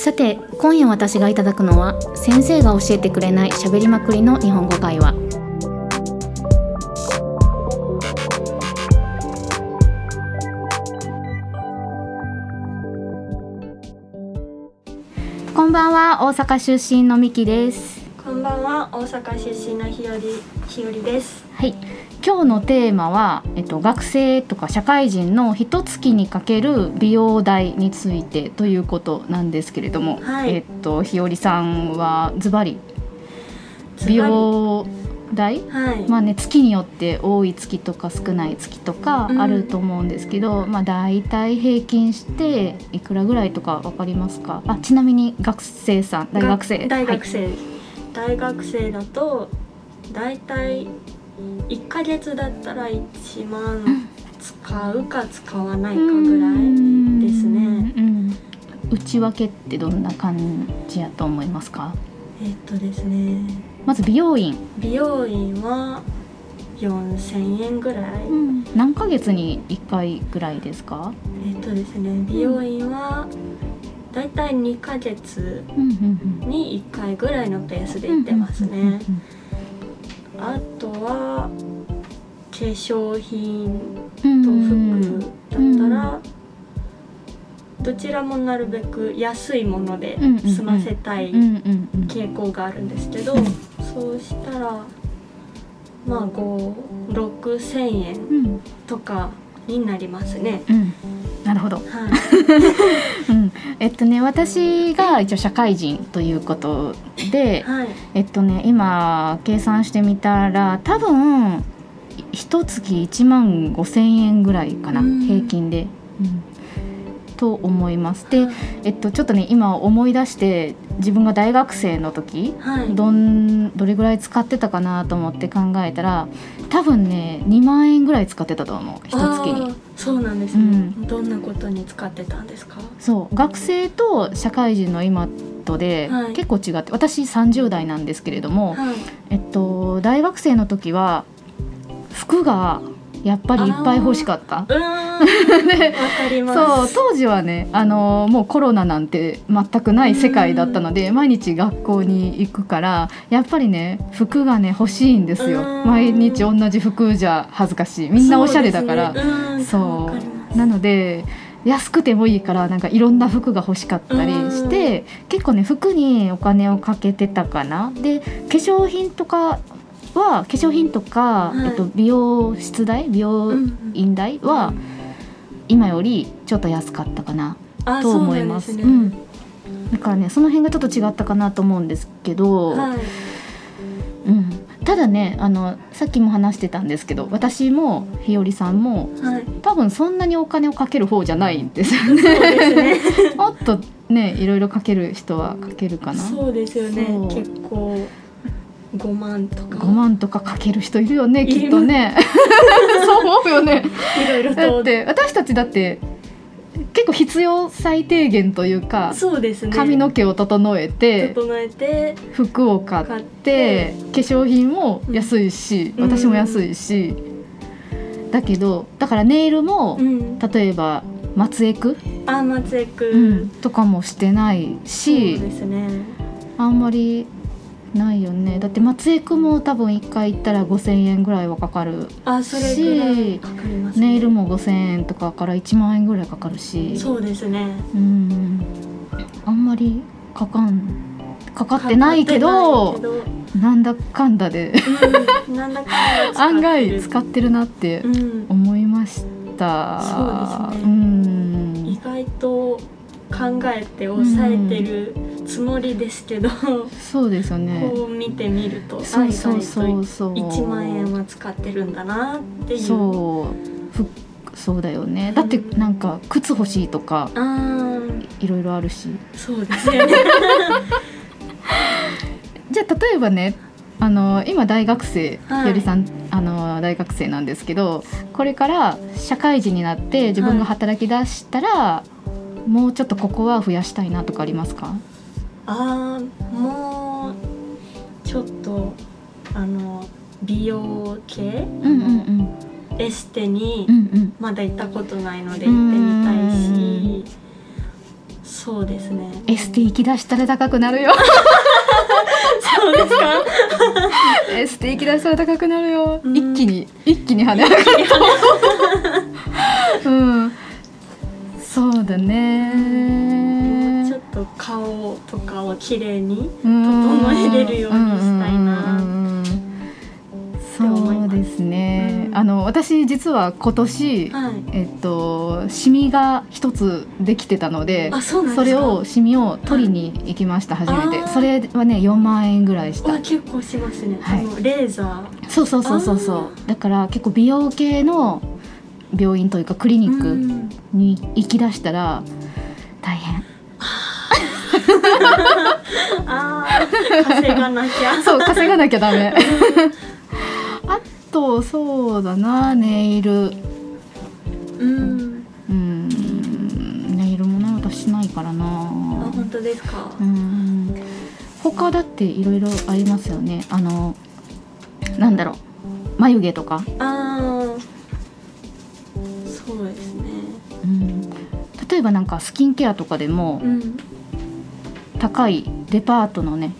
さて今夜私がいただくのは先生が教えてくれない喋りまくりの日本語会話。こんばんは大阪出身のみきです。こんばんは、大阪出身のひより、ひよりです。はい。今日のテーマは、えっと、学生とか社会人の一月にかける美容代についてということなんですけれども、はい。えっとひよりさんはズバリ美容代？はい。まあね月によって多い月とか少ない月とかうん。あると思うんですけど、まあ大体平均していくらぐらいとかわかりますか？あちなみに学生さん大学生。が大学生、大学生だと、だいたい一ヶ月だったら一万使うか使わないかぐらいですね。うん内訳ってどんな感じやと思いますか？えっとですね、まず美容院、美容院は四千円ぐらい。何ヶ月に1回ぐらいですか、えっとですね、美容院はだいたい二ヶ月に一回ぐらいのペースでうん、行ってますね。あとは化粧品うんとうん服だったら、どちらもなるべく安いもので済ませたい傾向があるんですけど、そうしたらまあ56000円うんとかになりますね。うんなるほど、はい、うん、えっとね私が一応社会人ということではい、えっとね今計算してみたら多分一月1万5,000円ぐらいかなうん。平均で、うん、と思います。ではいえっとちょっとね今思い出して自分が大学生の時はい、どんどれぐらい使ってたかなと思って考えたら多分ね2万円ぐらい使ってたと思う。一月に。そうなんですね、うん。どんなことに使ってたんですか？そう。学生と社会人の今とではい。結構違って、私30代なんですけれども、はい。えっと大学生の時は服がやっぱりいっぱい欲しかった。そう当時はねあのもうコロナなんて全くない世界だったので毎日学校に行くからやっぱりね服がね欲しいんですよ。うん。毎日同じ服じゃ恥ずかしい。みんなおしゃれだから。そうね。うん。そう。なので安くてもいいからなんかいろんな服が欲しかったりして結構ね服にお金をかけてたかな。で化粧品とかは化粧品とか、はい。えっと、美容室代美容院代は今よりちょっと安かったかなあと思います。そうなんですね。うん。だからねその辺がちょっと違ったかなと思うんですけど、はい。うん、ただねあのさっきも話してたんですけど私もひよりさんもはい。多分そんなにお金をかける方じゃないんですよね。もっとねいろいろかける人はかけるかな。そうですよね。結構5万とか。5万とかかける人いるよねきっとね。そう思うよね。いろいろだとって私たちだって結構必要最低限というかそうですね。髪の毛を整えて整えて服を買ってて。化粧品も安いし、うん。私も安いし、だけどだからネイルも、うん。例えば松江区、あ松江区。うんとかもしてないそうしですね。あんまりないよね。だって松江区も多分1回行ったら5,000円ぐらいはかかるあそれぐらいかかりますね。ネイルも5,000円とかから1万円ぐらいかかるし。そうですね。うん。あんまりかかんかかってないけどなんだかんだでうん。なんだかんだ案外使ってるなってうん。思いました。そうですね。うん。意外と考えて抑えてるつもりですけど、そうですよね。こう見てみるとそうそうそうそう。1万円は使ってるんだなっていうそうふそうだよね。だってなんか靴欲しいとかあーいろいろあるし。そうですよね じゃあ例えばね。あの今大学生、はいよりさんあの大学生なんですけどこれから社会人になって自分が働き出したら、もうちょっとここは増やしたいなとかありますか？あーもうちょっとあの美容系？うんうんうん。エステにうんうん。まだ行ったことないので行ってみたいし。そうですね。エステ行き出したら高くなるよ。そうですか？エステ行き出したら高くなるよ。うん。一気に一気に跳ね上がるう。んそうだね。ちょっと顔とかを綺麗に整整えれるようにしたいな。そうですね、うん。あの私実は今年、はい。えっとシミが一つできてたのであそれをシミを取りに行きました、初めて。それはね4万円ぐらいした。わ結構しますね、はい。レーザそうそうそうそうそあうだから結構美容系の病院というかクリニーックうん。に行きだしたら大変。あー稼がなきゃ。そう稼がなきゃダメ。あとそうだなネイル。うん。うん。ネイルもね私しないからな。あ本当ですか？うん。他だっていろいろありますよね。あのなんだろう。眉毛とか、ああえばなんかスキンケアとかでもうん高いデパートのね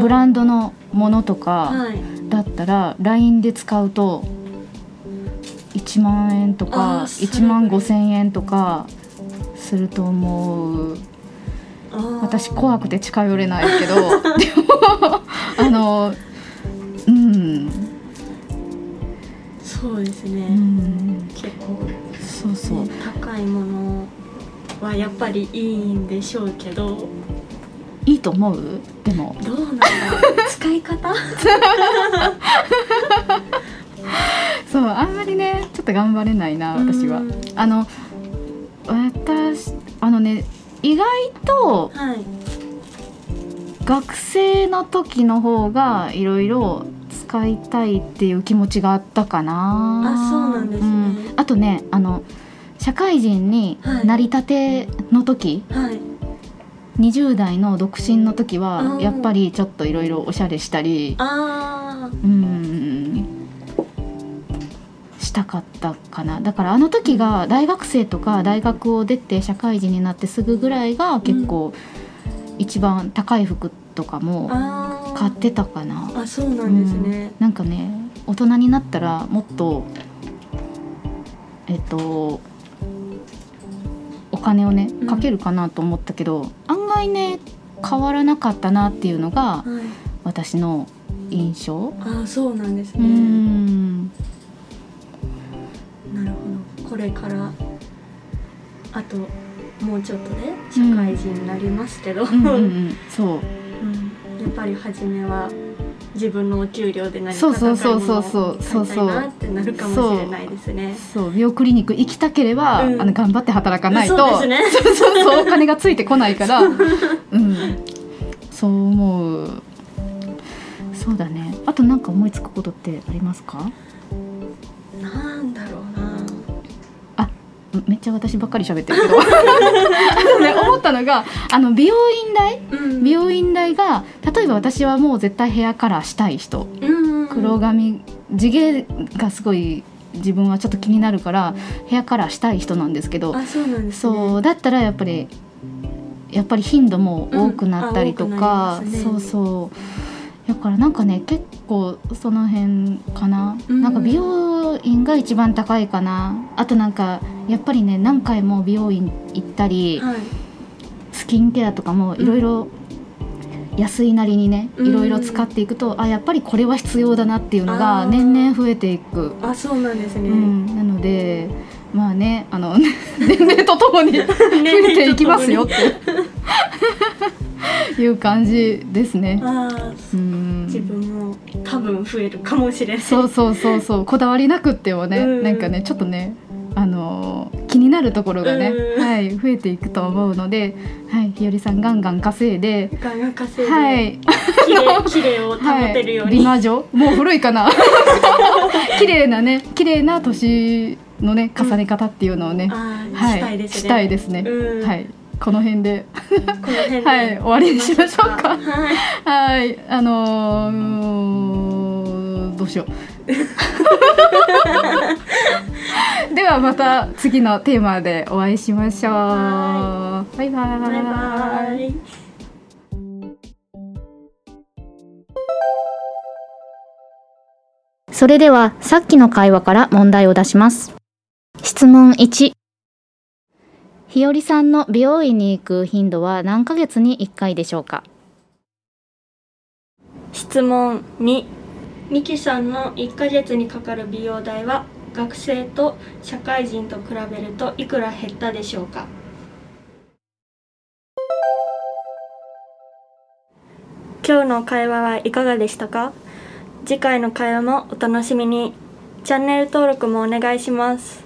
ブランドのものとかはい。だったら LINE で使うと1万円とあかーそれ1万5千円とかすると思う。私怖くて近寄れないけどでも あのうん、そうですうね、ん、結構そうそう。ね高いものはやっぱりいいんでしょうけど。いいと思う？でも。どうなんだろう？使い方？そうあんまりねちょっと頑張れないな私は。うんあの私あのね意外とはい。学生の時の方がいろいろ使いたいっていう気持ちがあったかな。あそうなんですね。うん。あとねあの社会人にはい。なりたての時、はい。20代の独身の時はうん。やっぱりちょっといろいろおしゃれしたりあうん。したかったかな。だからあの時が大学生とか大学を出て社会人になってすぐぐらいが結構一番高い服とかー。も買ってたかな。あそうなんですね、なんかね大人になったらもっとえっとお金をねうん。かけるかなと思ったけど、案外ね変わらなかったなっていうのがはい。私の印象。ああそうなんですうね、ん。なるほど。これからあともうちょっとで社会人になりますけど、うんうんうん。そう。うん。やっぱり初めは自分のお給料で何かそう高いもそうそう。のそうそうを買いたいなってなるかもしれないですね。そう美容クリニック行きたければ、うん。あの頑張って働かないと。そうねそうそうそう。お金がついてこないから、うん、そう思う。そうだね。あとなんか思いつくことってありますか？なんだろうな。めっちゃ私ばっかり喋ってるけど。あ の、があの美容院代うん。美容院代が例えば私はもう絶対ヘアカラーしたい人。うん。黒髪地毛がすごい自分はちょっと気になるからヘアカラーしたい人なんですけど。あそうだったらやっぱりやっぱり頻度も多くなったりとか、うん。ね。そうそう。だからなんかね結構その辺かな、うん。なんか美容院が一番高いかな。あとなんかやっぱりね何回も美容院行ったり、はい。スキンケアとかもいろいろ安いなりにねうん。いろいろ使っていくと、あやっぱりこれは必要だなっていうのが年々増えていく。あそうなんですね。うん、なのでまあねあの 年齢とともに 増えていきますよって。いう感じですね。ああうん。自分も多分増えるかもしれない。そうそうそうそう。こだわりなくってもね、うん。なんかねちょっとねあのー気になるところがね、うん。はい増えていくと思うので、はい、ひよりさんガンガン稼いで。ガンガン稼いで、はい、綺麗綺麗を保てるようはい、美に。魔女？もう古いかな？綺麗なね綺麗な年のね重ね方っていうのをね、あーはいしたいですね。したいですね、うん。はいこの辺で。この辺で。はい終わりにしましょうか。はい。はいあのーどうしよう ではまた次のテーマでお会いしましょう。はバイバイバイ。バイそれではさっきの会話から問題を出します。質問1ひよりさんの美容院に行く頻度は何ヶ月に1回でしょうか？質問2ミキさんの1ヶ月にかかる美容代は学生と社会人と比べるといくら減ったでしょうか？今日の会話はいかがでしたか？次回の会話もお楽しみに。チャンネル登録もお願いします。